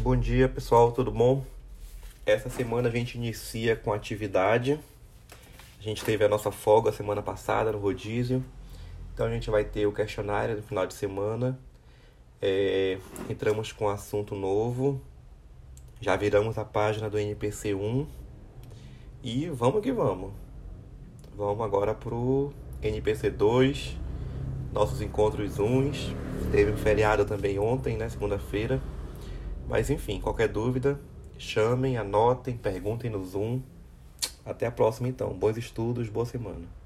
Bom dia, pessoal, tudo bom? Essa semana a gente inicia com atividade. A gente teve a nossa folga semana passada no rodízio. Então a gente vai ter o questionário no final de semana. É, entramos com um assunto novo. Já viramos a página do NPC 1. E vamos que vamos. Vamos agora pro NPC 2. Nossos encontros uns. Teve um feriado também ontem, né? Segunda-feira. Mas enfim, qualquer dúvida, chamem, anotem, perguntem no Zoom. Até a próxima então. Bons estudos, boa semana.